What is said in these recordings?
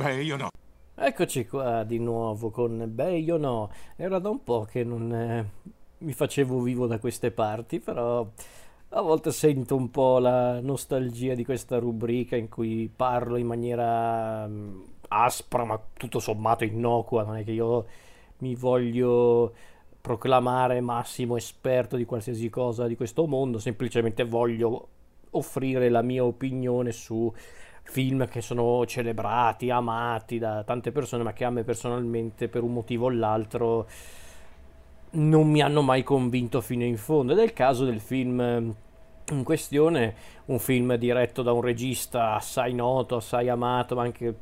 Beh, io no. Eccoci qua di nuovo con Beh, io no. Era da un po' che non eh, mi facevo vivo da queste parti, però a volte sento un po' la nostalgia di questa rubrica in cui parlo in maniera mm, aspra, ma tutto sommato innocua. Non è che io mi voglio proclamare massimo esperto di qualsiasi cosa di questo mondo, semplicemente voglio offrire la mia opinione su film che sono celebrati, amati da tante persone, ma che a me personalmente per un motivo o l'altro non mi hanno mai convinto fino in fondo. Ed è il caso del film in questione, un film diretto da un regista assai noto, assai amato, ma anche,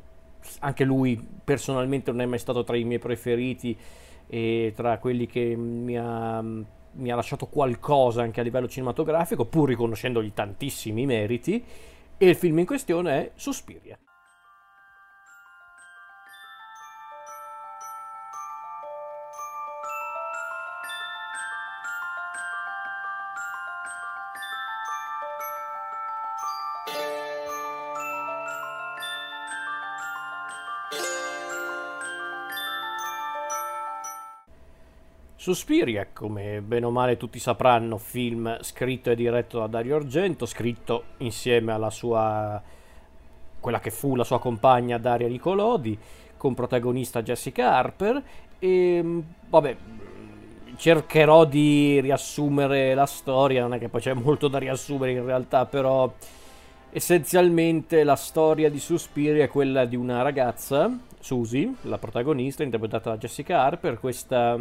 anche lui personalmente non è mai stato tra i miei preferiti e tra quelli che mi ha, mi ha lasciato qualcosa anche a livello cinematografico, pur riconoscendogli tantissimi meriti. E il film in questione è Suspiria. Suspiria, come bene o male tutti sapranno, film scritto e diretto da Dario Argento, scritto insieme alla sua quella che fu la sua compagna Daria Nicolodi, con protagonista Jessica Harper. E mm, vabbè, cercherò di riassumere la storia, non è che poi c'è molto da riassumere in realtà, però essenzialmente la storia di Suspiria è quella di una ragazza, Susie, la protagonista, interpretata da Jessica Harper, questa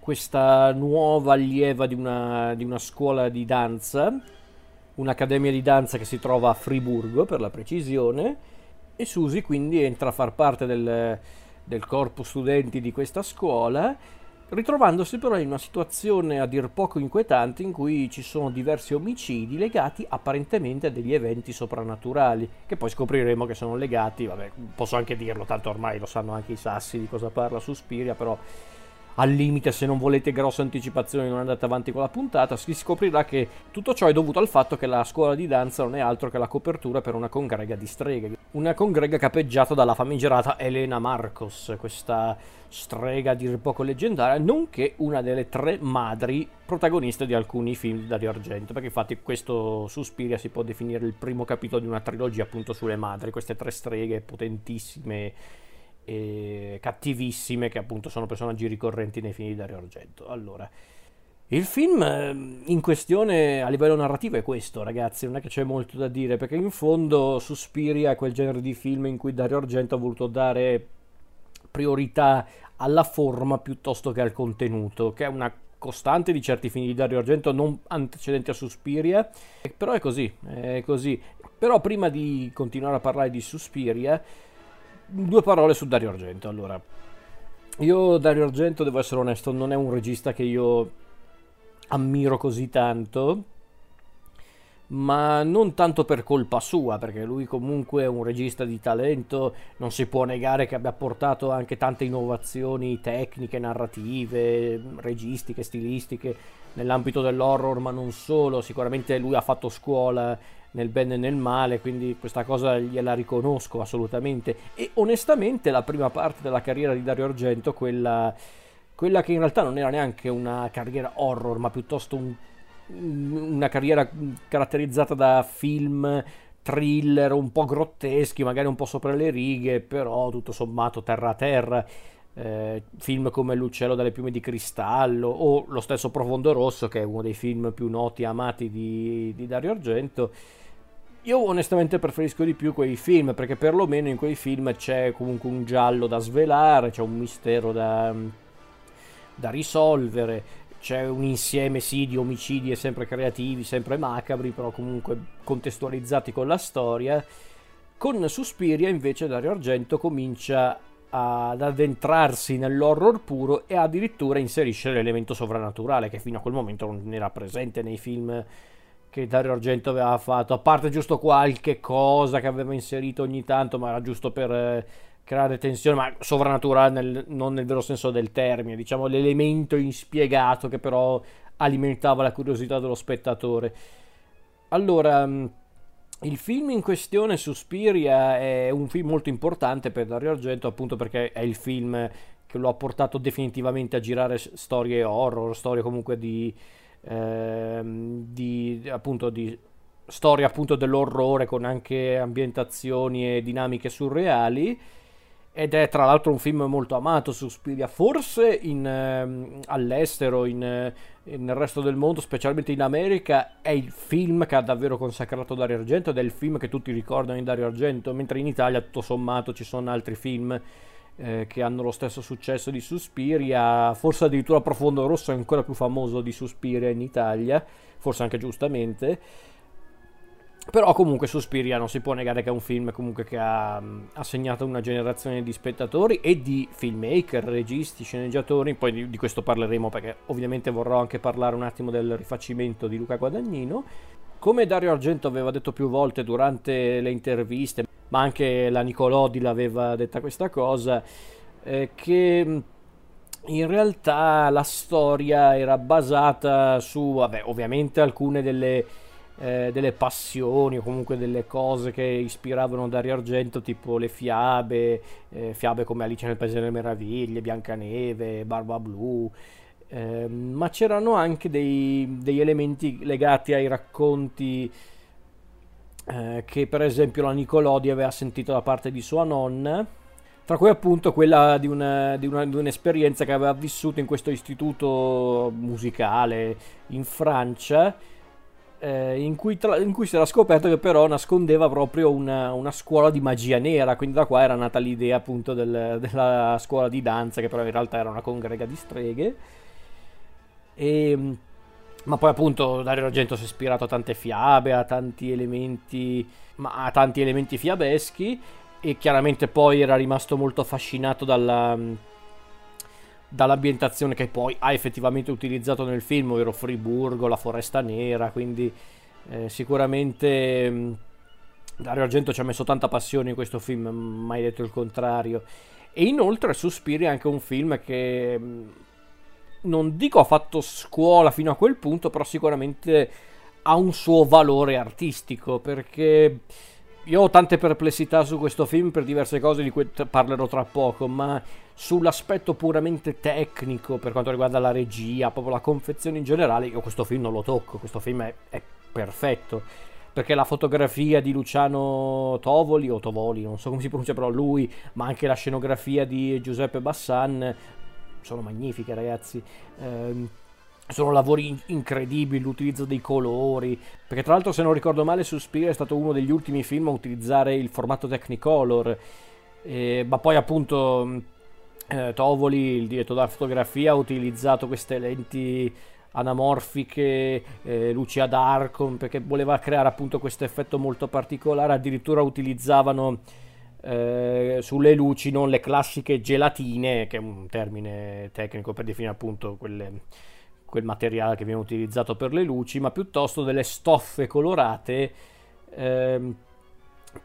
questa nuova allieva di una, di una scuola di danza, un'accademia di danza che si trova a Friburgo per la precisione, e Susi quindi entra a far parte del, del corpo studenti di questa scuola, ritrovandosi però in una situazione a dir poco inquietante in cui ci sono diversi omicidi legati apparentemente a degli eventi soprannaturali, che poi scopriremo che sono legati, vabbè, posso anche dirlo, tanto ormai lo sanno anche i sassi di cosa parla Suspiria, però al limite se non volete grosse anticipazioni non andate avanti con la puntata, si scoprirà che tutto ciò è dovuto al fatto che la scuola di danza non è altro che la copertura per una congrega di streghe, una congrega capeggiata dalla famigerata Elena Marcos, questa strega a dir poco leggendaria, nonché una delle tre madri protagoniste di alcuni film di Dario Argento, perché infatti questo Suspiria si può definire il primo capitolo di una trilogia appunto sulle madri, queste tre streghe potentissime e cattivissime che appunto sono personaggi ricorrenti nei film di Dario Argento. Allora, il film ehm, in questione a livello narrativo è questo, ragazzi, non è che c'è molto da dire, perché in fondo Suspiria è quel genere di film in cui Dario Argento ha voluto dare priorità alla forma piuttosto che al contenuto, che è una costante di certi film di Dario Argento non antecedenti a Suspiria, però è così, è così. Però prima di continuare a parlare di Suspiria, due parole su Dario Argento. Allora, io Dario Argento, devo essere onesto, non è un regista che io ammiro così tanto, ma non tanto per colpa sua, perché lui comunque è un regista di talento, non si può negare che abbia portato anche tante innovazioni tecniche, narrative, registiche, stilistiche nell'ambito dell'horror, ma non solo, sicuramente lui ha fatto scuola nel bene e nel male, quindi questa cosa gliela riconosco assolutamente. E onestamente la prima parte della carriera di Dario Argento, quella, quella che in realtà non era neanche una carriera horror, ma piuttosto un, una carriera caratterizzata da film thriller un po' grotteschi, magari un po' sopra le righe, però tutto sommato terra a terra. Eh, film come L'uccello dalle piume di cristallo o lo stesso Profondo Rosso che è uno dei film più noti e amati di, di Dario Argento io onestamente preferisco di più quei film perché perlomeno in quei film c'è comunque un giallo da svelare, c'è un mistero da, da risolvere, c'è un insieme sì di omicidi sempre creativi, sempre macabri, però comunque contestualizzati con la storia. Con Suspiria invece Dario Argento comincia ad addentrarsi nell'horror puro e addirittura inserisce l'elemento sovrannaturale che fino a quel momento non era presente nei film che Dario Argento aveva fatto, a parte giusto qualche cosa che aveva inserito ogni tanto, ma era giusto per eh, creare tensione, ma sovrannaturale nel, non nel vero senso del termine, diciamo l'elemento inspiegato che però alimentava la curiosità dello spettatore. Allora, mm, il film in questione, Suspiria, è un film molto importante per Dario Argento, appunto perché è il film che lo ha portato definitivamente a girare storie horror, storie comunque di, eh, di appunto di storia appunto dell'orrore con anche ambientazioni e dinamiche surreali. Ed è tra l'altro un film molto amato Suspiria forse in, eh, all'estero in, eh, nel resto del mondo specialmente in America è il film che ha davvero consacrato Dario Argento ed è il film che tutti ricordano in Dario Argento mentre in Italia tutto sommato ci sono altri film eh, che hanno lo stesso successo di Suspiria forse addirittura Profondo Rosso è ancora più famoso di Suspiria in Italia forse anche giustamente però comunque Suspiria non si può negare che è un film che ha, ha segnato una generazione di spettatori e di filmmaker, registi, sceneggiatori, poi di, di, questo parleremo perché ovviamente vorrò anche parlare un attimo del rifacimento di Luca Guadagnino. Come Dario Argento aveva detto più volte durante le interviste, ma anche la Nicolodi l'aveva detta questa cosa, eh, che in realtà la storia era basata su, vabbè, ovviamente alcune delle eh, delle passioni o comunque delle cose che ispiravano Dario Argento, tipo le fiabe, eh, fiabe come Alice nel Paese delle Meraviglie, Biancaneve, Barba Blu. Eh, ma c'erano anche dei, degli elementi legati ai racconti eh, che per esempio la Nicolodi aveva sentito da parte di sua nonna tra cui appunto quella di, una, di, una, di, un'esperienza che aveva vissuto in questo istituto musicale in Francia eh, in, cui tra, in, cui si era scoperto che però nascondeva proprio una, una, scuola di magia nera, quindi da qua era nata l'idea appunto del, della scuola di danza, che però in realtà era una congrega di streghe. E, ma poi appunto Dario Argento si è ispirato a tante fiabe, a tanti elementi, ma a tanti elementi fiabeschi e chiaramente poi era rimasto molto affascinato dalla dall'ambientazione che poi ha effettivamente utilizzato nel film, ovvero Friburgo, la foresta nera, quindi eh, sicuramente mh, Dario Argento ci ha messo tanta passione in questo film, mai detto il contrario. E inoltre Suspiri è anche un film che mh, non dico ha fatto scuola fino a quel punto, però sicuramente ha un suo valore artistico, perché io ho tante perplessità su questo film per diverse cose di cui parlerò tra poco, ma sull'aspetto puramente tecnico per quanto riguarda la regia, proprio la confezione in generale, io questo film non lo tocco, questo film è, è perfetto. Perché la fotografia di Luciano Tovoli, o Tovoli, non so come si pronuncia però lui, ma anche la scenografia di Giuseppe Bassan sono magnifiche ragazzi. Eh, sono lavori incredibili, l'utilizzo dei colori, perché tra l'altro se non ricordo male Suspiria è stato uno degli ultimi film a utilizzare il formato Technicolor, eh, ma poi appunto eh, Tovoli, il direttore della fotografia, ha utilizzato queste lenti anamorfiche, eh, luci ad arco, perché voleva creare appunto questo effetto molto particolare, addirittura utilizzavano eh, sulle luci non le classiche gelatine, che è un termine tecnico per definire appunto quelle quel materiale che viene utilizzato per le luci, ma piuttosto delle stoffe colorate ehm,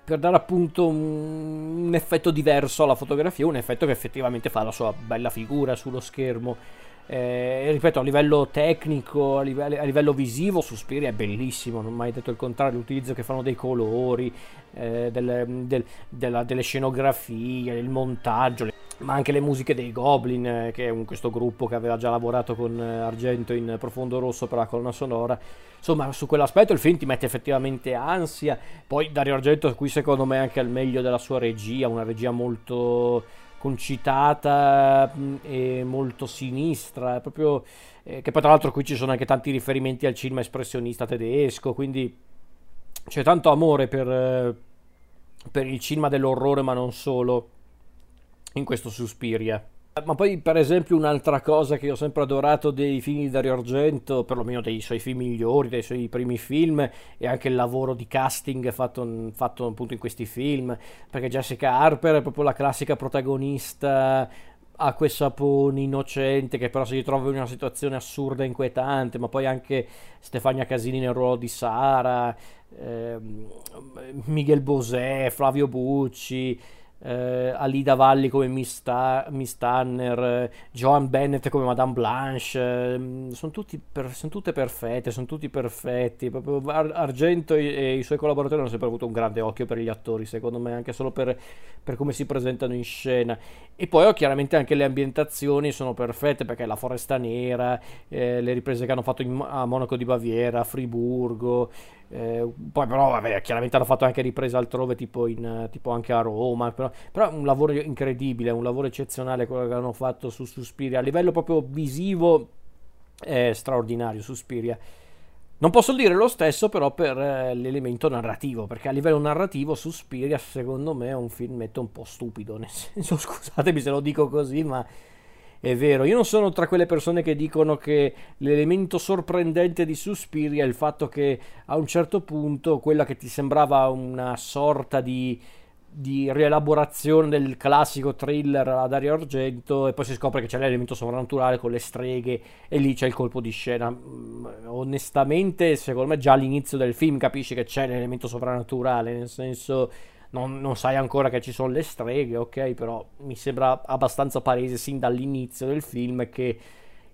per dare appunto un, un, effetto diverso alla fotografia, un effetto che effettivamente fa la sua bella figura sullo schermo. Eh, ripeto, a livello tecnico, a livello, a livello visivo, Suspiria è bellissimo, non ho mai detto il contrario, l'utilizzo che fanno dei colori, eh, delle, del, della, delle scenografie, il montaggio ma anche le musiche dei Goblin, eh, che è un, questo gruppo che aveva già lavorato con eh, Argento in Profondo Rosso per la colonna sonora. Insomma, su quell'aspetto il film ti mette effettivamente ansia. Poi Dario Argento, qui secondo me è anche al meglio della sua regia, una regia molto concitata mm, e molto sinistra, proprio eh, che poi tra l'altro qui ci sono anche tanti riferimenti al cinema espressionista tedesco, quindi c'è tanto amore per, eh, per il cinema dell'orrore, ma non solo in questo Suspiria. Ma poi, per esempio, un'altra cosa che ho sempre adorato dei film di Dario Argento, perlomeno dei suoi film migliori, dei suoi primi film, è anche il lavoro di casting fatto, fatto appunto in questi film. Perché Jessica Harper è proprio la classica protagonista acqua e saponi, innocente, che però si ritrova in una situazione assurda e inquietante, ma poi anche Stefania Casini nel ruolo di Sara, ehm, Miguel Bosè, Flavio Bucci eh, Alida Valli come Miss, Ta- Miss Tanner, eh, Joan Bennett come Madame Blanche, eh, sono, per- son tutte perfette, sono tutti perfetti. Ar- Argento e-, e, i suoi collaboratori hanno sempre avuto un grande occhio per gli attori, secondo me, anche solo per, per come si presentano in scena. E poi oh, chiaramente anche le ambientazioni sono perfette perché la Foresta Nera, eh, le riprese che hanno fatto in, a Monaco di Baviera, Friburgo, eh, poi però vabbè, chiaramente hanno fatto anche riprese altrove tipo, in, tipo anche a Roma però, però, un lavoro incredibile un lavoro eccezionale quello che hanno fatto su Suspiria a livello proprio visivo è straordinario Suspiria non posso dire lo stesso però per eh, l'elemento narrativo perché a livello narrativo Suspiria secondo me è un filmetto un po' stupido nel senso scusatemi se lo dico così ma è vero, io non sono tra quelle persone che dicono che l'elemento sorprendente di Suspiria è il fatto che a un certo punto quella che ti sembrava una sorta di, di rielaborazione del classico thriller a Dario Argento e poi si scopre che c'è l'elemento sovrannaturale con le streghe e lì c'è il colpo di scena. Mm, onestamente, secondo me già all'inizio del film capisci che c'è l'elemento sovrannaturale, nel senso non, non, sai ancora che ci sono le streghe, ok, però mi sembra abbastanza palese sin dall'inizio del film che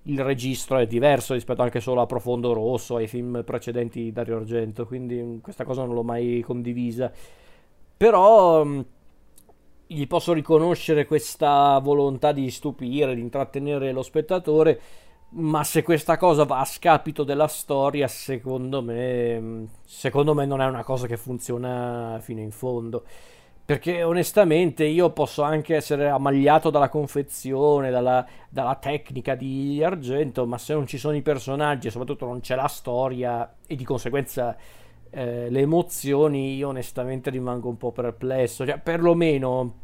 il registro è diverso rispetto anche solo a Profondo Rosso, ai film precedenti di Dario Argento, quindi mm, questa cosa non l'ho mai condivisa. Però mm, gli posso riconoscere questa volontà di stupire, di intrattenere lo spettatore ma se questa cosa va a scapito della storia, secondo me, secondo me non è una cosa che funziona fino in fondo. Perché onestamente io posso anche essere ammagliato dalla confezione, dalla, dalla tecnica di Argento, ma se non ci sono i personaggi e soprattutto non c'è la storia e di conseguenza eh, le emozioni, io onestamente rimango un po' perplesso. Cioè, perlomeno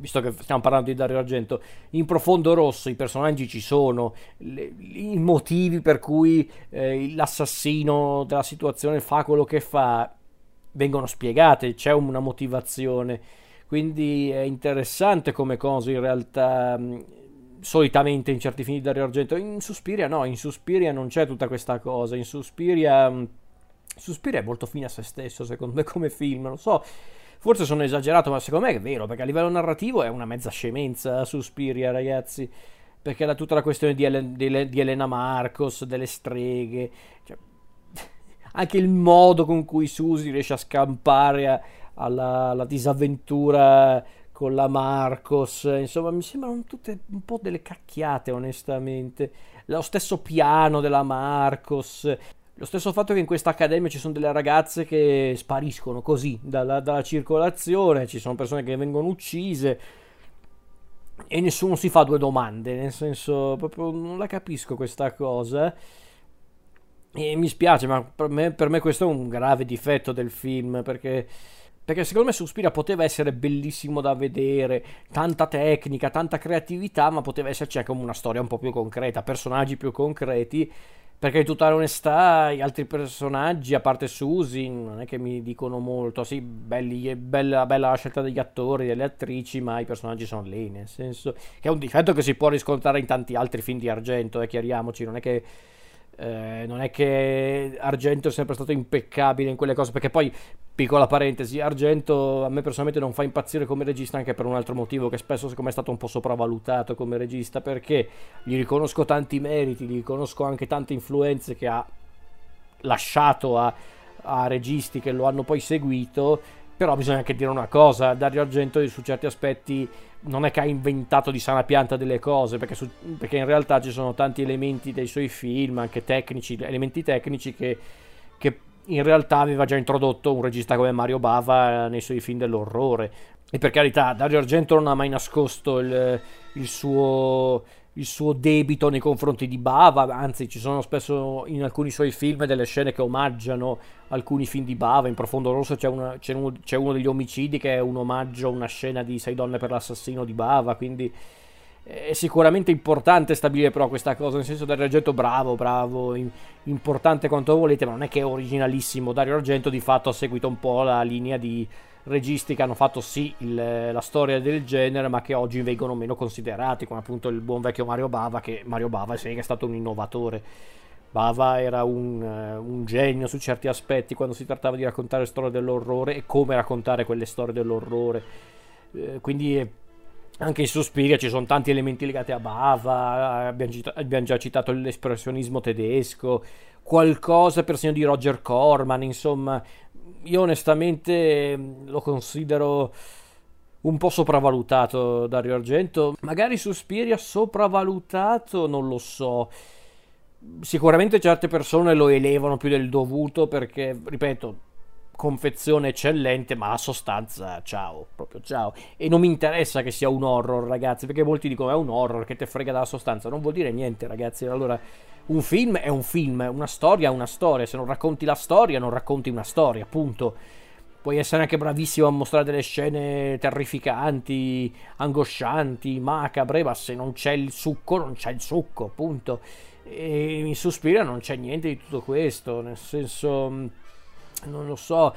visto che stiamo parlando di Dario Argento, in profondo rosso i personaggi ci sono, le, i motivi per cui eh, l'assassino della situazione fa quello che fa vengono spiegate, c'è una motivazione. Quindi è interessante come cosa in realtà mh, solitamente in certi film di Dario Argento. In Suspiria no, in Suspiria non c'è tutta questa cosa, in Suspiria... Mh, Suspiria è molto fine a se stesso, secondo me, come film, non so Forse sono esagerato, ma secondo me è vero, perché a livello narrativo è una mezza scemenza Suspiria, ragazzi. Perché la, tutta la questione di, Ele, di, di Elena Marcos, delle streghe, cioè, anche il modo con cui Susi riesce a scampare a, alla, alla disavventura con la Marcos, insomma mi sembrano tutte un po' delle cacchiate onestamente. Lo stesso piano della Marcos, lo stesso fatto che in questa accademia ci sono delle ragazze che spariscono così dalla, dalla circolazione, ci sono persone che vengono uccise e nessuno si fa due domande, nel senso proprio non la capisco questa cosa. E mi spiace, ma per me, per me questo è un grave difetto del film perché perché secondo me Suspira poteva essere bellissimo da vedere, tanta tecnica, tanta creatività, ma poteva esserci anche una storia un po' più concreta, personaggi più concreti perché di tutta onestà gli altri personaggi, a parte Susi, non è che mi dicono molto. Sì, belli, bella, bella la scelta degli attori, delle attrici, ma i personaggi sono lì, nel senso che è un difetto che si può riscontrare in tanti altri film di Argento, eh, chiariamoci, non è che eh, non è che Argento è sempre stato impeccabile in quelle cose, perché poi, piccola parentesi, Argento a me personalmente non fa impazzire come regista anche per un altro motivo che spesso secondo me è stato un po' sopravvalutato come regista, perché gli riconosco tanti meriti, gli riconosco anche tante influenze che ha lasciato a, a registi che lo hanno poi seguito, però bisogna anche dire una cosa, Dario Argento su certi aspetti non è che ha inventato di sana pianta delle cose, perché, su, perché, in realtà ci sono tanti elementi dei suoi film, anche tecnici, elementi tecnici che, che in realtà aveva già introdotto un regista come Mario Bava nei suoi film dell'orrore. E per carità, Dario Argento non ha mai nascosto il, il suo il suo debito nei confronti di Bava, anzi ci sono spesso in alcuni suoi film delle scene che omaggiano alcuni film di Bava, in Profondo Rosso c'è, una, c'è, uno, c'è uno, degli omicidi che è un omaggio a una scena di Sei donne per l'assassino di Bava, quindi è sicuramente importante stabilire però questa cosa, nel senso Dario Argento bravo, bravo, importante quanto volete, ma non è che è originalissimo, Dario Argento di fatto ha seguito un po' la linea di registi che hanno fatto sì il, la storia del genere, ma che oggi vengono meno considerati, come appunto il buon vecchio Mario Bava, che Mario Bava è stato un innovatore. Bava era un, un, genio su certi aspetti quando si trattava di raccontare storie dell'orrore e come raccontare quelle storie dell'orrore. eh, quindi anche in Suspiria ci sono tanti elementi legati a Bava, abbiamo, abbiamo già citato l'espressionismo tedesco, qualcosa persino di Roger Corman, insomma, io onestamente lo considero un po' sopravvalutato Dario Argento. Magari Suspiria sopravvalutato, non lo so. Sicuramente certe persone lo elevano più del dovuto perché, ripeto, confezione eccellente, ma la sostanza, ciao, proprio ciao. E non mi interessa che sia un horror, ragazzi, perché molti dicono è un horror che te frega dalla sostanza. Non vuol dire niente, ragazzi. Allora, un film è un film, una storia è una storia. Se non racconti la storia, non racconti una storia, punto puoi essere anche bravissimo a mostrare delle scene terrificanti, angoscianti, macabre, ma se non c'è il succo, non c'è il succo, appunto. E in Suspiria non c'è niente di tutto questo, nel senso non lo so,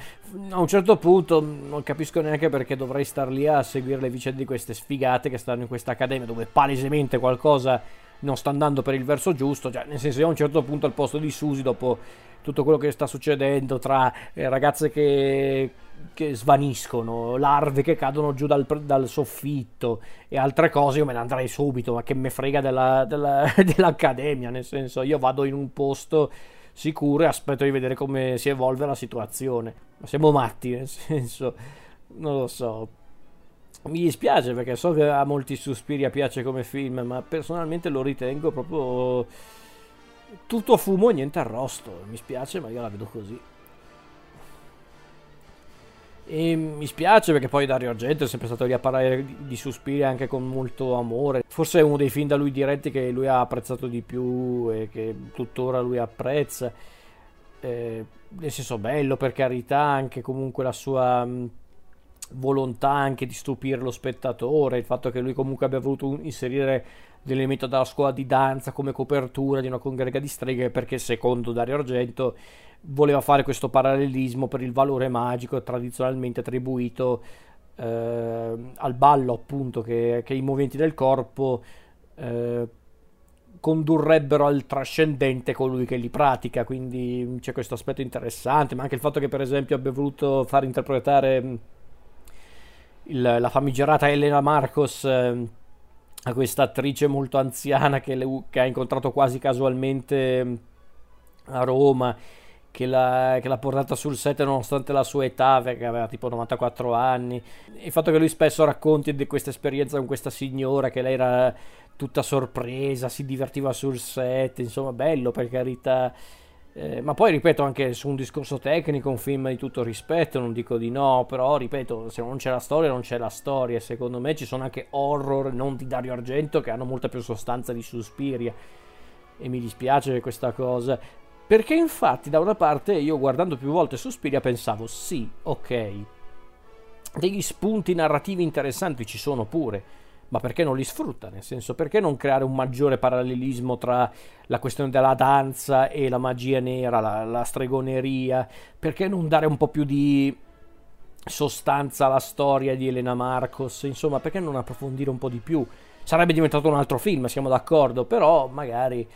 a un certo punto non capisco neanche perché dovrei star lì a seguire le vicende di queste sfigate che stanno in questa accademia dove palesemente qualcosa non sta andando per il verso giusto, cioè nel senso io a un certo punto al posto di Susi dopo tutto quello che sta succedendo tra eh, ragazze che, che, svaniscono, larve che cadono giù dal, dal, soffitto e altre cose, io me ne andrei subito, ma che me frega della, della, dell'accademia, nel senso io vado in un posto sicuro e aspetto di vedere come si evolve la situazione. Ma siamo matti, nel senso, non lo so. Mi dispiace perché so che a molti Suspiria piace come film, ma personalmente lo ritengo proprio tutto fumo e niente arrosto. Mi spiace, ma io la vedo così. E mi spiace perché poi Dario Argento è sempre stato lì a parlare di, Suspiria anche con molto amore. Forse è uno dei film da lui diretti che lui ha apprezzato di più e che tuttora lui apprezza. Eh, nel senso bello per carità, anche comunque la sua volontà anche di stupire lo spettatore, il fatto che lui comunque abbia voluto inserire l'elemento della scuola di danza come copertura di una congrega di streghe perché secondo Dario Argento voleva fare questo parallelismo per il valore magico tradizionalmente attribuito eh, al ballo appunto che, che, i movimenti del corpo eh, condurrebbero al trascendente colui che li pratica. Quindi c'è questo aspetto interessante ma anche il fatto che per esempio abbia voluto far interpretare il, la famigerata Elena Marcos eh, questa attrice molto anziana che, le, che, ha incontrato quasi casualmente mm, a Roma, che l'ha, che l'ha, portata sul set nonostante la sua età, perché aveva tipo 94 anni. Il fatto che lui spesso racconti di questa esperienza con questa signora, che lei era tutta sorpresa, si divertiva sul set, insomma, bello per carità. Eh, ma poi ripeto anche su un discorso tecnico, un film di tutto rispetto, non dico di no, però ripeto, se non c'è la storia non c'è la storia, secondo me ci sono anche horror non di Dario Argento che hanno molta più sostanza di Suspiria. E mi dispiace questa cosa, perché infatti da una parte io guardando più volte Suspiria pensavo sì, ok, degli spunti narrativi interessanti ci sono pure, ma perché non li sfrutta? Nel senso, perché non creare un maggiore parallelismo tra la questione della danza e la magia nera, la, la stregoneria? Perché non dare un po' più di sostanza alla storia di Elena Marcos? Insomma, perché non approfondire un po' di più? Sarebbe diventato un altro film, siamo d'accordo, però magari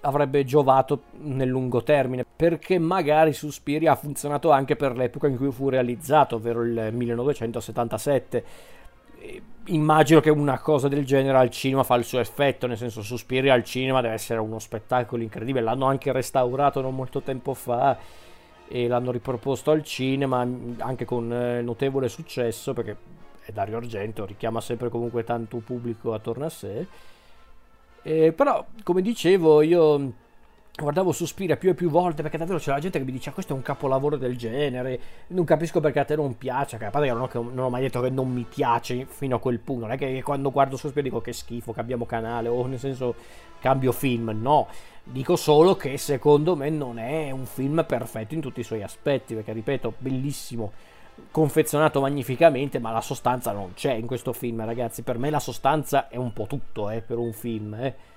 avrebbe giovato nel lungo termine, perché magari Suspiria ha funzionato anche per l'epoca in cui fu realizzato, ovvero il 1977 immagino che una cosa del genere al cinema fa il suo effetto, nel senso Suspiria al cinema deve essere uno spettacolo incredibile, l'hanno anche restaurato non molto tempo fa e l'hanno riproposto al cinema anche con eh, notevole successo perché è Dario Argento, richiama sempre comunque tanto pubblico attorno a sé. E, però, come dicevo, io guardavo Suspiria più e più volte perché davvero c'è la gente che mi dice ah, questo è un capolavoro del genere. Non capisco perché a te non piace a parte che non, ho, non ho mai detto che non mi piace fino a quel punto non è che quando guardo Suspiria dico che schifo cambiamo canale o nel senso cambio film no. Dico solo che secondo me non è un film perfetto in tutti i suoi aspetti perché ripeto bellissimo confezionato magnificamente ma la sostanza non c'è in questo film ragazzi. Per me la sostanza è un po' tutto eh, per un film eh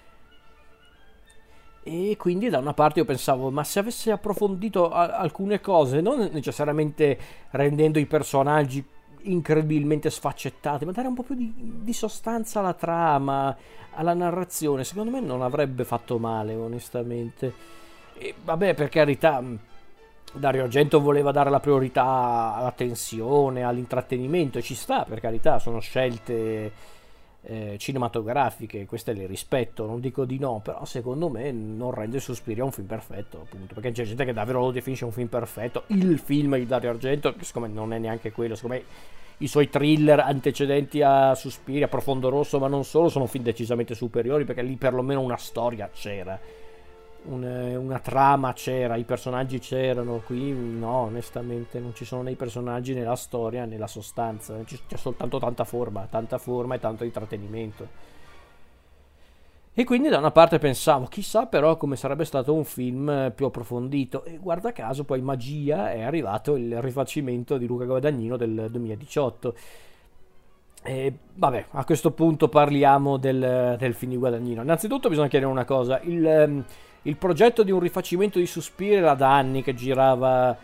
e quindi da una parte io pensavo, ma se avesse approfondito a- alcune cose, non necessariamente rendendo i personaggi incredibilmente sfaccettati, ma dare un po' più di, di sostanza alla trama, alla narrazione, secondo me non avrebbe fatto male, onestamente. E vabbè, per carità, Dario Argento voleva dare la priorità alla tensione, all'intrattenimento e ci sta, per carità, sono scelte eh, cinematografiche, queste le rispetto, non dico di no, però secondo me non rende Suspiria un film perfetto, appunto, perché c'è gente che davvero lo definisce un film perfetto, il film di Dario Argento, che secondo me non è neanche quello, secondo me i suoi thriller antecedenti a Suspiria, Profondo Rosso, ma non solo, sono film decisamente superiori, perché lì perlomeno una storia c'era un, una trama c'era, i personaggi c'erano, qui no, onestamente non ci sono né i personaggi né la storia né la sostanza, c'è soltanto tanta forma, tanta forma e tanto intrattenimento. E quindi da una parte pensavo, chissà però come sarebbe stato un film più approfondito. E guarda caso poi magia è arrivato il rifacimento di Luca Guadagnino del 2018. E vabbè, a questo punto parliamo del, del film di Guadagnino. Innanzitutto bisogna chiedere una cosa. Il, ehm, il progetto di un rifacimento di Suspiria era da anni che girava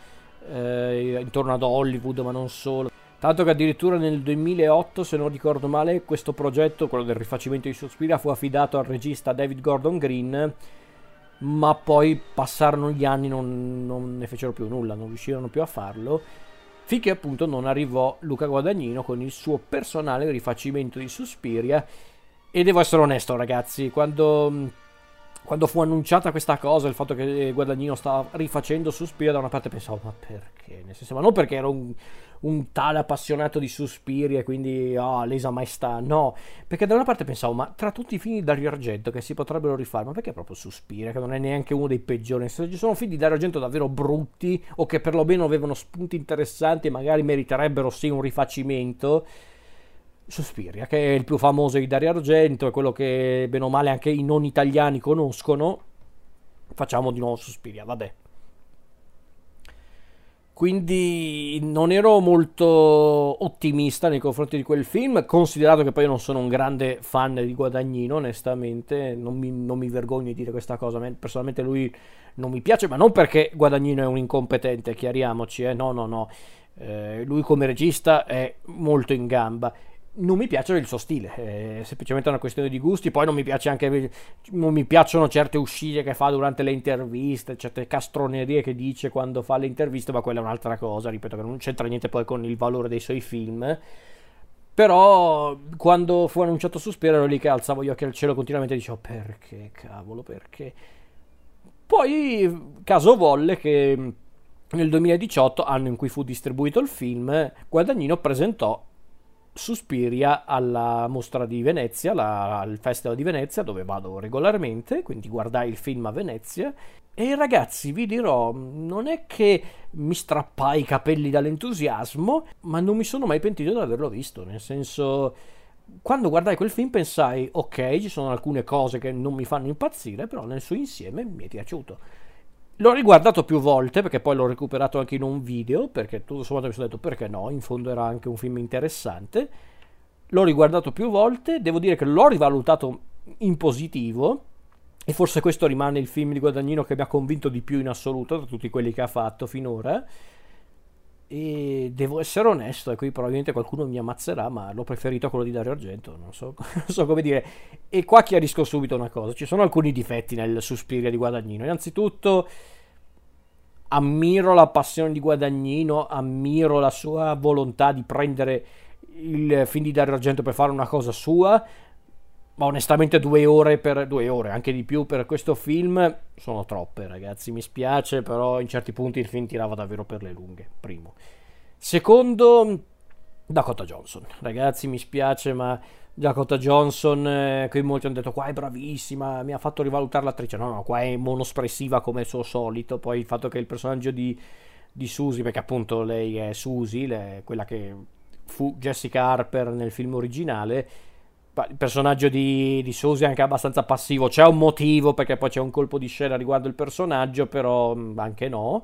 eh, intorno ad Hollywood, ma non solo. Tanto che addirittura nel 2008, se non ricordo male, questo progetto, quello del rifacimento di Suspiria, fu affidato al regista David Gordon Green, ma poi passarono gli anni, non, non ne fecero più nulla, non riuscirono più a farlo, finché appunto non arrivò Luca Guadagnino con il suo personale rifacimento di Suspiria. E devo essere onesto, ragazzi, quando quando fu annunciata questa cosa, il fatto che Guadagnino stava rifacendo Suspiria, da una parte pensavo, ma perché? Nel senso, ma non perché ero un, un tale appassionato di Suspiria e quindi, ah, oh, lesa maestà, no. Perché da una parte pensavo, ma tra tutti i film di Dario Argento che si potrebbero rifare, ma perché proprio Suspiria, che non è neanche uno dei peggiori? Nel senso, ci sono film di Dario Argento davvero brutti o che perlomeno avevano spunti interessanti e magari meriterebbero sì un rifacimento Suspiria, che è il più famoso di Dario Argento, è quello che bene o male anche i non italiani conoscono. Facciamo di nuovo Suspiria, vabbè. Quindi non ero molto ottimista nei confronti di quel film, considerato che poi io non sono un grande fan di Guadagnino, onestamente, non mi, non mi vergogno di dire questa cosa, personalmente lui non mi piace, ma non perché Guadagnino è un incompetente, chiariamoci, eh? no, no, no, eh, lui come regista è molto in gamba non mi piace il suo stile, è semplicemente una questione di gusti. Poi non mi anche. Non mi piacciono certe uscite che fa durante le interviste, certe castronerie che dice quando fa le interviste, ma quella è un'altra cosa. Ripeto che non c'entra niente poi con il valore dei suoi film. Però quando fu annunciato Suspiria ero lì che alzavo gli occhi al cielo continuamente e dicevo perché cavolo, perché? Poi caso volle che nel 2018, anno in cui fu distribuito il film, Guadagnino presentò Suspiria alla mostra di Venezia, la, al Festival di Venezia, dove vado regolarmente, quindi guardai il film a Venezia. E ragazzi, vi dirò, non è che mi strappai i capelli dall'entusiasmo, ma non mi sono mai pentito di averlo visto, nel senso quando guardai quel film pensai, ok, ci sono alcune cose che non mi fanno impazzire, però nel suo insieme mi è piaciuto. L'ho riguardato più volte perché poi l'ho recuperato anche in un video, perché tutto sommato mi sono detto perché no, in fondo era anche un film interessante. L'ho riguardato più volte, devo dire che l'ho rivalutato in positivo e forse questo rimane il film di Guadagnino che mi ha convinto di più in assoluto tra tutti quelli che ha fatto finora. E devo essere onesto, e qui probabilmente qualcuno mi ammazzerà, ma l'ho preferito a quello di Dario Argento, non so, non so come dire. E qua chiarisco subito una cosa, ci sono alcuni difetti nel Suspiria di Guadagnino. Innanzitutto, ammiro la passione di Guadagnino, ammiro la sua volontà di prendere il film di Dario Argento per fare una cosa sua, ma onestamente due ore per due ore, anche di più per questo film sono troppe, ragazzi. Mi spiace, però in certi punti il film tirava davvero per le lunghe. Primo. Secondo, Dakota Johnson. Ragazzi, mi spiace, ma Dakota Johnson, eh, qui molti hanno detto qua è bravissima, mi ha fatto rivalutare l'attrice. No, no, qua è monospressiva come il suo solito. Poi il fatto che il personaggio di, di Susie, perché appunto lei è Susie, le, quella che fu Jessica Harper nel film originale il personaggio di, di Susi è anche abbastanza passivo. C'è un motivo perché poi c'è un colpo di scena riguardo il personaggio, però mm, anche no.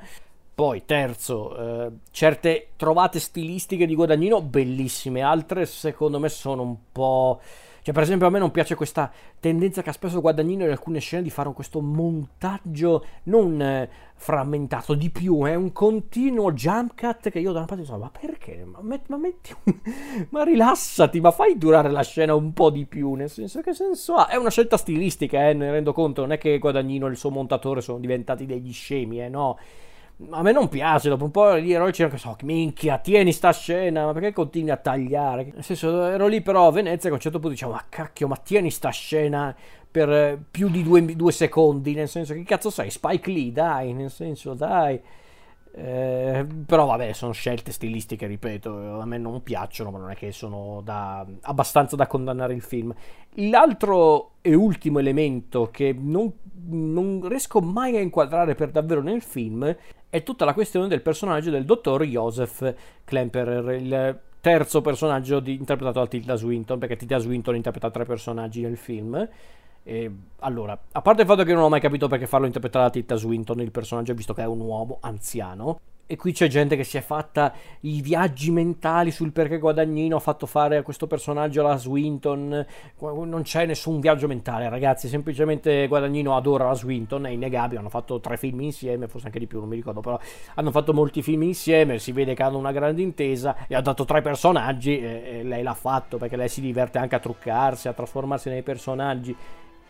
Poi, terzo, eh, certe trovate stilistiche di Guadagnino bellissime, altre secondo me sono un po' Cioè, per esempio, a me non piace questa tendenza che ha spesso Guadagnino in alcune scene di fare questo montaggio non eh, frammentato, di più, è un continuo jump cut che io da una parte dico, ma perché? Ma, met- ma metti un... ma rilassati, ma fai durare la scena un po' di più, nel senso che senso ha? È una scelta stilistica, eh, ne rendo conto, non è che Guadagnino e il suo montatore sono diventati degli scemi, eh, no a me non piace, dopo un po' gli eroi c'erano che so, minchia, tieni sta scena, ma perché continui a tagliare? Nel senso, ero lì però a Venezia che a un certo punto dicevo, ma cacchio, ma tieni sta scena per eh, più di due, due secondi, nel senso, che cazzo sei, Spike Lee, dai, nel senso, dai. Eh, però vabbè, sono scelte stilistiche, ripeto, a me non piacciono, ma non è che sono da, abbastanza da condannare il film. L'altro e ultimo elemento che non, non riesco mai a inquadrare per davvero nel film è tutta la questione del personaggio del dottor Joseph Klemperer, il terzo personaggio di, interpretato da Tilda Swinton, perché Tilda Swinton interpreta tre personaggi nel film. E, allora, a parte il fatto che non ho mai capito perché farlo interpretare da Tilda Swinton, il personaggio, visto che è un uomo anziano, e qui c'è gente che si è fatta i viaggi mentali sul perché Guadagnino ha fatto fare a questo personaggio la Swinton. Non c'è nessun viaggio mentale, ragazzi. Semplicemente Guadagnino adora la Swinton, è innegabile. Hanno fatto tre film insieme, forse anche di più, non mi ricordo. Però hanno fatto molti film insieme. Si vede che hanno una grande intesa. E ha dato tre personaggi. E, e lei l'ha fatto perché lei si diverte anche a truccarsi, a trasformarsi nei personaggi.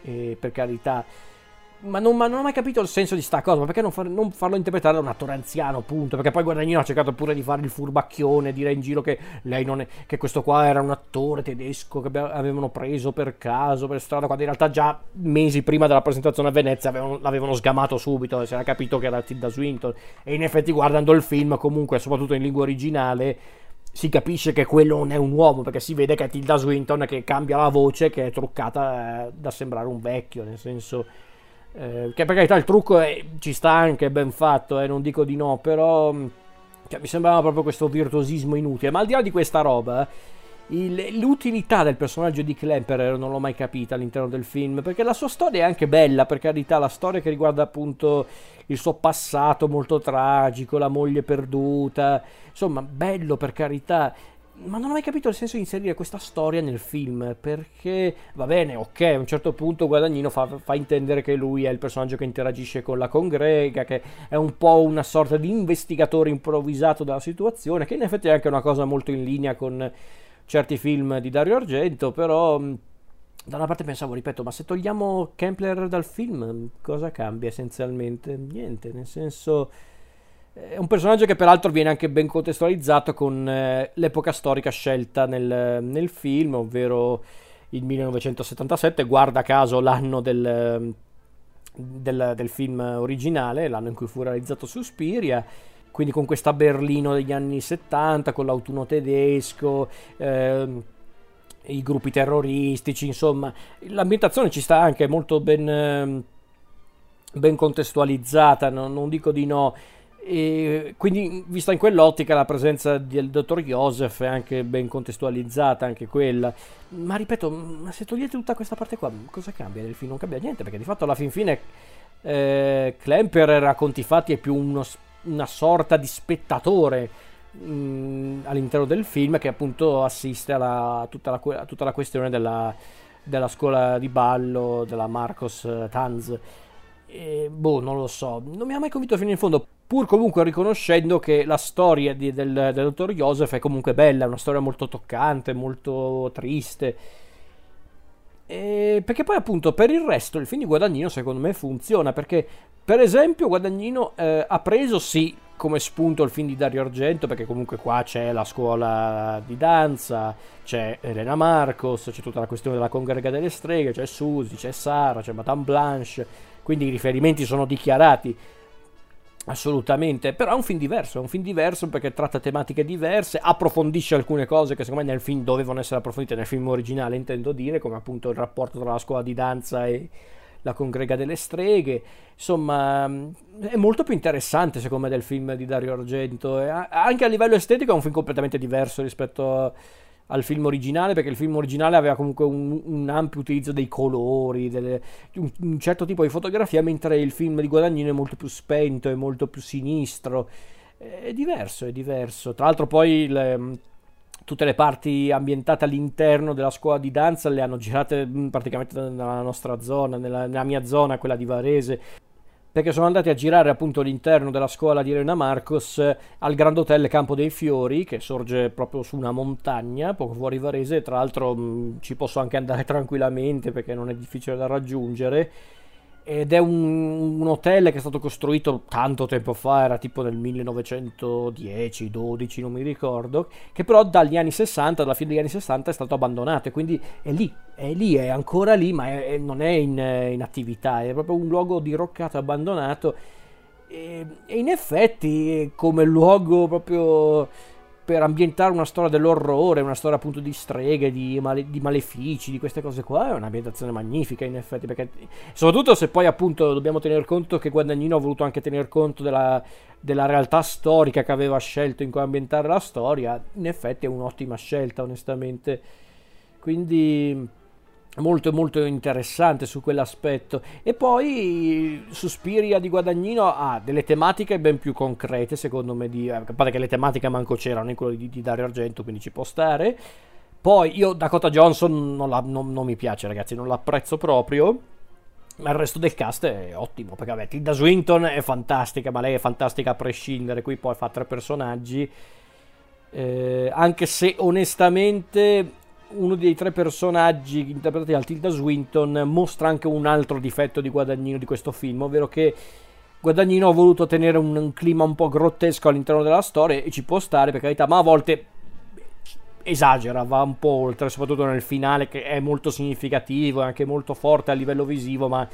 E per carità ma non, ma non, ho mai capito il senso di sta cosa. Ma perché non, far, non, farlo interpretare da un attore anziano, appunto? Perché poi Guadagnino ha cercato pure di fare il furbacchione, dire in giro che è. che questo qua era un attore tedesco che avevano preso per caso, per strada, quando in realtà già mesi prima della presentazione a Venezia avevano, l'avevano sgamato subito e si era capito che era Tilda Swinton. E in effetti, guardando il film, comunque, soprattutto in lingua originale si capisce che quello non è un uomo perché si vede che è Tilda Swinton che cambia la voce che è truccata eh, da sembrare un vecchio nel senso eh, che per carità il trucco è, ci sta anche, ben fatto, eh, non dico di no, però mm, cioè, mi sembrava proprio questo virtuosismo inutile. Ma al di là di questa roba, il, l'utilità del personaggio di Klemperer non l'ho mai capita all'interno del film, perché la sua storia è anche bella, per carità, la storia che riguarda appunto il suo passato molto tragico, la moglie perduta, insomma, bello per carità ma non ho mai capito il senso di inserire questa storia nel film perché va bene, ok, a un certo punto Guadagnino fa, fa, intendere che lui è il personaggio che interagisce con la congrega, che è un po' una sorta di investigatore improvvisato della situazione, che in effetti è anche una cosa molto in linea con certi film di Dario Argento, però da una parte pensavo, ripeto, ma se togliamo Kempler dal film, cosa cambia essenzialmente? Niente, nel senso è un personaggio che peraltro viene anche ben contestualizzato con eh, l'epoca storica scelta nel, nel, film, ovvero il 1977, guarda caso l'anno del, del, del, film originale, l'anno in cui fu realizzato Suspiria, quindi con questa Berlino degli anni 70, con l'autunno tedesco, eh, i gruppi terroristici, insomma, l'ambientazione ci sta anche molto ben, ben contestualizzata, no? non dico di no e quindi, vista in quell'ottica, la presenza del dottor Joseph è anche ben contestualizzata, anche quella. Ma ripeto, ma se togliete tutta questa parte qua, cosa cambia nel film? Non cambia niente, perché di fatto alla fin fine eh, Klemper a conti fatti è più uno, una sorta di spettatore mh, mm, all'interno del film che appunto assiste alla, a, tutta la, a tutta la questione della, della scuola di ballo della Marcos Tanz. E, boh, non lo so, non mi ha mai convinto fino in fondo pur comunque riconoscendo che la storia di, del, del dottor Joseph è comunque bella, è una storia molto toccante, molto triste. E perché poi appunto per il resto il film di Guadagnino secondo me funziona perché per esempio Guadagnino eh, ha preso sì come spunto il film di Dario Argento perché comunque qua c'è la scuola di danza, c'è Elena Marcos, c'è tutta la questione della congrega delle streghe, c'è Susie, c'è Sara, c'è Madame Blanche, quindi i riferimenti sono dichiarati Assolutamente, però è un film diverso, è un film diverso perché tratta tematiche diverse, approfondisce alcune cose che secondo me nel film dovevano essere approfondite, nel film originale intendo dire, come appunto il rapporto tra la scuola di danza e la congrega delle streghe, insomma è molto più interessante secondo me del film di Dario Argento, anche a livello estetico è un film completamente diverso rispetto a al film originale perché il film originale aveva comunque un, un ampio utilizzo dei colori, delle, un, un, certo tipo di fotografia, mentre il film di Guadagnino è molto più spento, è molto più sinistro. È diverso, è diverso. Tra l'altro poi le, tutte le parti ambientate all'interno della scuola di danza le hanno girate mm, praticamente nella nostra zona, nella, nella mia zona, quella di Varese perché sono andati a girare appunto all'interno della scuola di Elena Marcos al Grand Hotel Campo dei Fiori che sorge proprio su una montagna poco fuori Varese. Tra l'altro mh, ci posso anche andare tranquillamente perché non è difficile da raggiungere ed è un, un, hotel che è stato costruito tanto tempo fa, era tipo nel 1910-12, non mi ricordo, che però dagli anni 60, dalla fine degli anni 60 è stato abbandonato. E quindi è lì, è lì, è ancora lì, ma è, non è in, in, attività, è proprio un luogo diroccato, abbandonato. E, e in effetti come luogo proprio per ambientare una storia dell'orrore, una storia appunto di streghe, di, male, di, malefici, di queste cose qua, è un'ambientazione magnifica in effetti, perché soprattutto se poi appunto dobbiamo tener conto che Guadagnino ha voluto anche tener conto della, della realtà storica che aveva scelto in cui ambientare la storia, in effetti è un'ottima scelta onestamente. Quindi molto molto interessante su quell'aspetto. E poi Suspiria di Guadagnino ha delle tematiche ben più concrete secondo me di, a parte che le tematiche manco c'erano in quello di, di Dario Argento quindi ci può stare. Poi io Dakota Johnson non, la, non, non mi piace ragazzi non l'apprezzo proprio. Ma il resto del cast è ottimo perché vabbè Tilda Swinton è fantastica ma lei è fantastica a prescindere qui poi fa tre personaggi. Eh, anche se onestamente uno dei tre personaggi interpretati da Tilda Swinton mostra anche un altro difetto di Guadagnino di questo film, ovvero che Guadagnino ha voluto tenere un, un clima un po' grottesco all'interno della storia e ci può stare per carità, ma a volte esagera, va un po' oltre, soprattutto nel finale che è molto significativo e anche molto forte a livello visivo, ma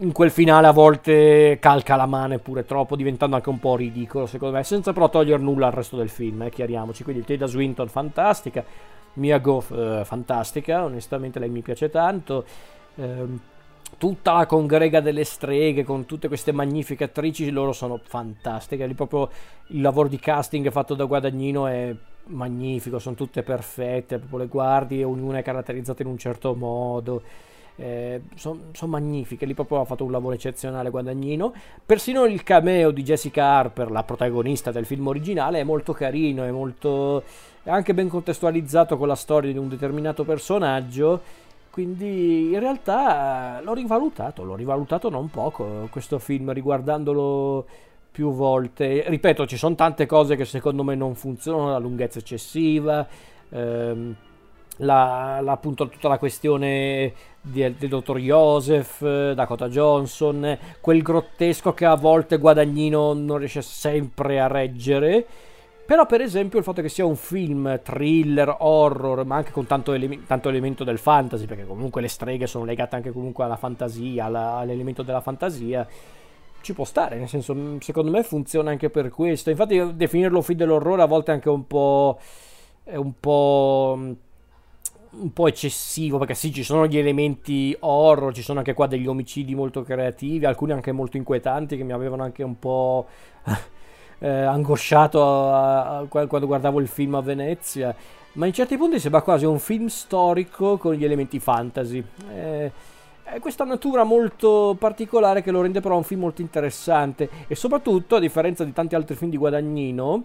in quel finale a volte calca la mano pure troppo, diventando anche un po' ridicolo secondo me, senza però togliere nulla al resto del film, eh, chiariamoci. Quindi Tilda Swinton fantastica, Mia Goff eh, fantastica, onestamente lei mi piace tanto. Eh, tutta la congrega delle streghe con tutte queste magnifiche attrici, loro sono fantastiche. Lì proprio il lavoro di casting fatto da Guadagnino è magnifico, sono tutte perfette, proprio le guardi e ognuna è caratterizzata in un certo modo. Eh, sono son magnifiche, lì proprio ha fatto un lavoro eccezionale Guadagnino. Persino il cameo di Jessica Harper, la protagonista del film originale, è molto carino, è molto è anche ben contestualizzato con la storia di un determinato personaggio. Quindi in realtà l'ho rivalutato, l'ho rivalutato non poco questo film riguardandolo più volte. Ripeto, ci sono tante cose che secondo me non funzionano, la lunghezza eccessiva, ehm, la, la, appunto tutta la questione del dottor Joseph, Dakota Johnson, quel grottesco che a volte Guadagnino non riesce sempre a reggere. Però, per esempio, il fatto che sia un film thriller, horror, ma anche con tanto, ele- tanto, elemento del fantasy, perché comunque le streghe sono legate anche comunque alla fantasia, alla, all'elemento della fantasia, ci può stare, nel senso, mm, secondo me funziona anche per questo. Infatti, definirlo film dell'orrore a volte è anche un po'. è un po'. Mm, un po' eccessivo perché sì ci sono gli elementi horror ci sono anche qua degli omicidi molto creativi alcuni anche molto inquietanti che mi avevano anche un po' eh, angosciato a, a, quando guardavo il film a Venezia, ma in certi punti sembra quasi un film storico con gli elementi fantasy. Eh, è questa natura molto particolare che lo rende però un film molto interessante e soprattutto a differenza di tanti altri film di Guadagnino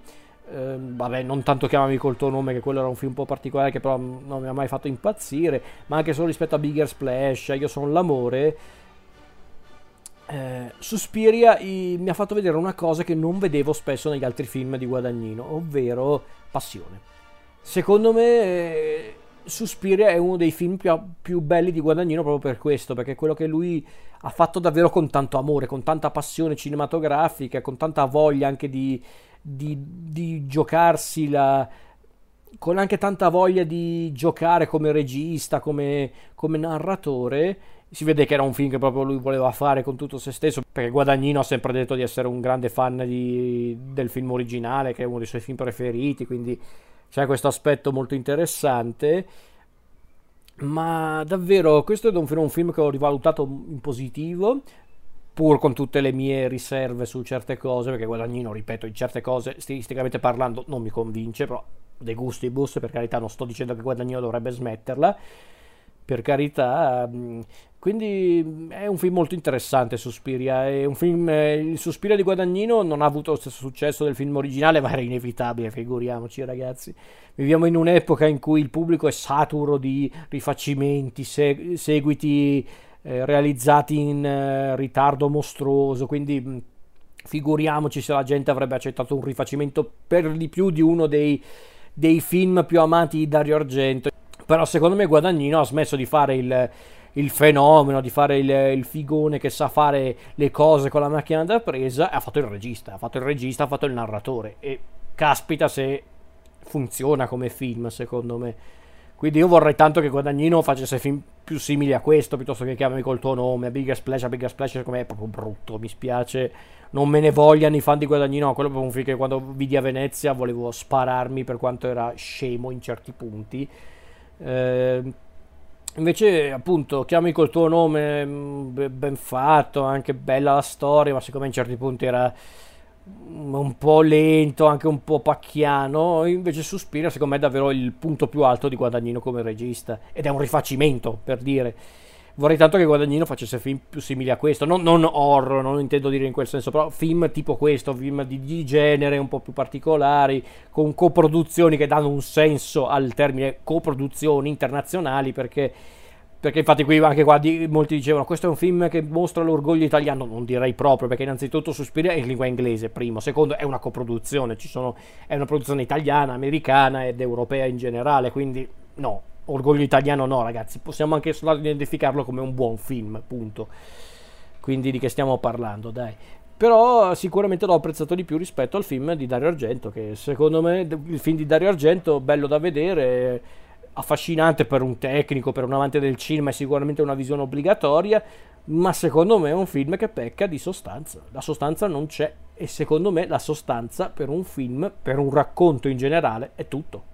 eh, vabbè non tanto chiamami col tuo nome che quello era un film un po' particolare che però non mi ha mai fatto impazzire ma anche solo rispetto a Bigger Splash Io sono l'amore eh, Suspiria i, mi ha fatto vedere una cosa che non vedevo spesso negli altri film di Guadagnino, ovvero passione. Secondo me eh, Suspiria è uno dei film più, più, belli di Guadagnino proprio per questo, perché è quello che lui ha fatto davvero con tanto amore, con tanta passione cinematografica, con tanta voglia anche di, di, di giocarsi la, con anche tanta voglia di giocare come regista, come, come narratore si vede che era un film che proprio lui voleva fare con tutto se stesso, perché Guadagnino ha sempre detto di essere un grande fan di, del film originale, che è uno dei suoi film preferiti, quindi c'è questo aspetto molto interessante. Ma davvero, questo è un film che ho rivalutato in positivo, pur con tutte le mie riserve su certe cose, perché Guadagnino, ripeto, in certe cose, stilisticamente parlando, non mi convince, però dei gusti bus, per carità, non sto dicendo che Guadagnino dovrebbe smetterla per carità. Mm, quindi è un film molto interessante, Suspiria. È un film, eh, il Suspiria di Guadagnino non ha avuto lo stesso successo del film originale, ma era inevitabile, figuriamoci ragazzi. Viviamo in un'epoca in cui il pubblico è saturo di rifacimenti, se- seguiti eh, realizzati in eh, ritardo mostruoso, quindi mm, figuriamoci se la gente avrebbe accettato un rifacimento per di più di uno dei, dei film più amati di Dario Argento Però secondo me Guadagnino ha smesso di fare il, il fenomeno, di fare il, il, figone che sa fare le cose con la macchina da presa ha fatto il regista, ha fatto il regista, ha fatto il narratore e caspita se funziona come film secondo me. Quindi io vorrei tanto che Guadagnino facesse film più simili a questo, piuttosto che chiamami col tuo nome, a Big Splash, a Big Splash, secondo me è proprio brutto, mi spiace. Non me ne vogliano i fan di Guadagnino, quello è proprio un film che quando vidi a Venezia volevo spararmi per quanto era scemo in certi punti. Eh, invece, appunto, chiami col tuo nome, mm, ben fatto, anche bella la storia, ma secondo me in certi punti era un po' lento, anche un po' pacchiano. Invece Suspira, secondo me, è davvero il punto più alto di Guadagnino come regista. Ed è un rifacimento, per dire. Vorrei tanto che Guadagnino facesse film più simili a questo. Non, non horror, non intendo dire in quel senso, però film tipo questo, film di, di genere un po' più particolari, con coproduzioni che danno un senso al termine coproduzioni internazionali, perché perché infatti qui anche qua di, molti dicevano questo è un film che mostra l'orgoglio italiano. Non direi proprio perché innanzitutto Suspiria è in lingua inglese primo. Secondo è una coproduzione sono, è una produzione italiana americana ed europea in generale quindi no orgoglio italiano no ragazzi possiamo anche solo identificarlo come un buon film punto quindi di che stiamo parlando dai però sicuramente l'ho apprezzato di più rispetto al film di Dario Argento che secondo me il film di Dario Argento bello da vedere affascinante per un tecnico, per un amante del cinema, è sicuramente una visione obbligatoria, ma secondo me è un film che pecca di sostanza. La sostanza non c'è e secondo me la sostanza per un film, per un racconto in generale, è tutto.